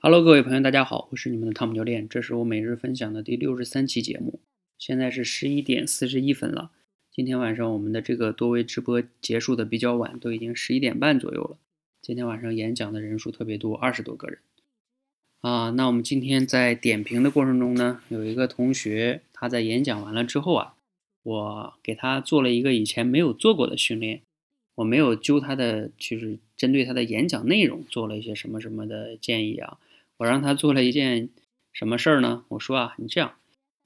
Hello，各位朋友，大家好，我是你们的汤姆教练，这是我每日分享的第六十三期节目。现在是十一点四十一分了。今天晚上我们的这个多维直播结束的比较晚，都已经十一点半左右了。今天晚上演讲的人数特别多，二十多个人。啊，那我们今天在点评的过程中呢，有一个同学他在演讲完了之后啊，我给他做了一个以前没有做过的训练。我没有揪他的，就是针对他的演讲内容做了一些什么什么的建议啊。我让他做了一件什么事儿呢？我说啊，你这样，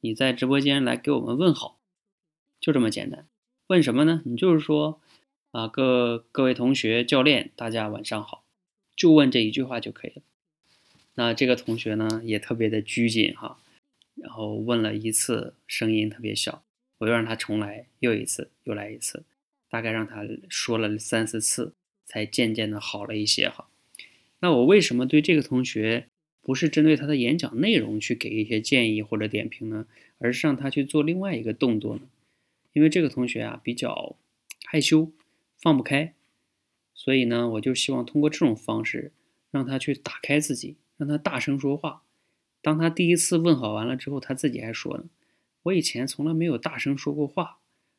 你在直播间来给我们问好，就这么简单。问什么呢？你就是说啊，各各位同学、教练，大家晚上好，就问这一句话就可以了。那这个同学呢，也特别的拘谨哈，然后问了一次，声音特别小，我又让他重来，又一次，又来一次。大概让他说了三四次，才渐渐的好了一些哈。那我为什么对这个同学不是针对他的演讲内容去给一些建议或者点评呢？而是让他去做另外一个动作呢？因为这个同学啊比较害羞，放不开，所以呢，我就希望通过这种方式让他去打开自己，让他大声说话。当他第一次问好完了之后，他自己还说呢：“我以前从来没有大声说过话。”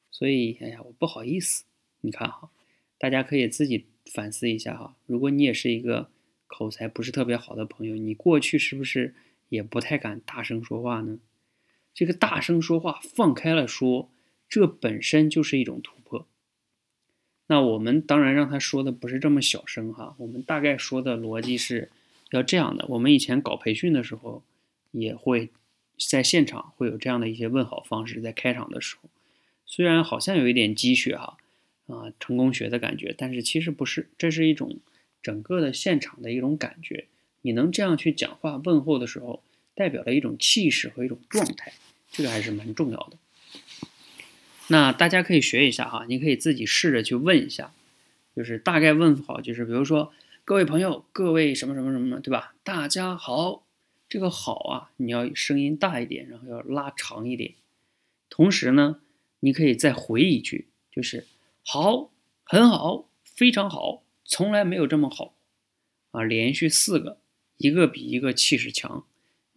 所以，哎呀，我不好意思。你看哈，大家可以自己反思一下哈。如果你也是一个口才不是特别好的朋友，你过去是不是也不太敢大声说话呢？这个大声说话，放开了说，这本身就是一种突破。那我们当然让他说的不是这么小声哈。我们大概说的逻辑是要这样的。我们以前搞培训的时候，也会在现场会有这样的一些问好方式，在开场的时候。虽然好像有一点鸡血哈，啊，成功学的感觉，但是其实不是，这是一种整个的现场的一种感觉。你能这样去讲话问候的时候，代表了一种气势和一种状态，这个还是蛮重要的。那大家可以学一下哈，你可以自己试着去问一下，就是大概问好，就是比如说各位朋友，各位什么什么什么，对吧？大家好，这个好啊，你要声音大一点，然后要拉长一点，同时呢。你可以再回一句，就是好，很好，非常好，从来没有这么好，啊，连续四个，一个比一个气势强，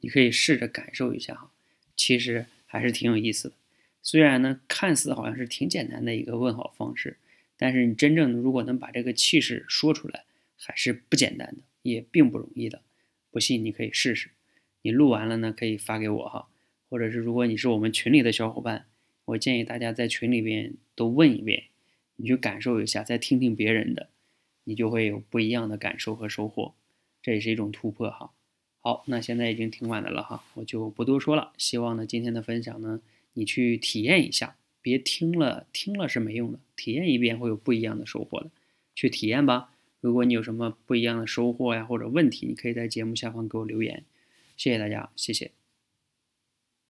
你可以试着感受一下哈，其实还是挺有意思的。虽然呢，看似好像是挺简单的一个问好方式，但是你真正如果能把这个气势说出来，还是不简单的，也并不容易的。不信你可以试试，你录完了呢，可以发给我哈，或者是如果你是我们群里的小伙伴。我建议大家在群里边都问一遍，你去感受一下，再听听别人的，你就会有不一样的感受和收获，这也是一种突破哈。好，那现在已经挺晚的了哈，我就不多说了。希望呢今天的分享呢，你去体验一下，别听了听了是没用的，体验一遍会有不一样的收获的，去体验吧。如果你有什么不一样的收获呀或者问题，你可以在节目下方给我留言。谢谢大家，谢谢。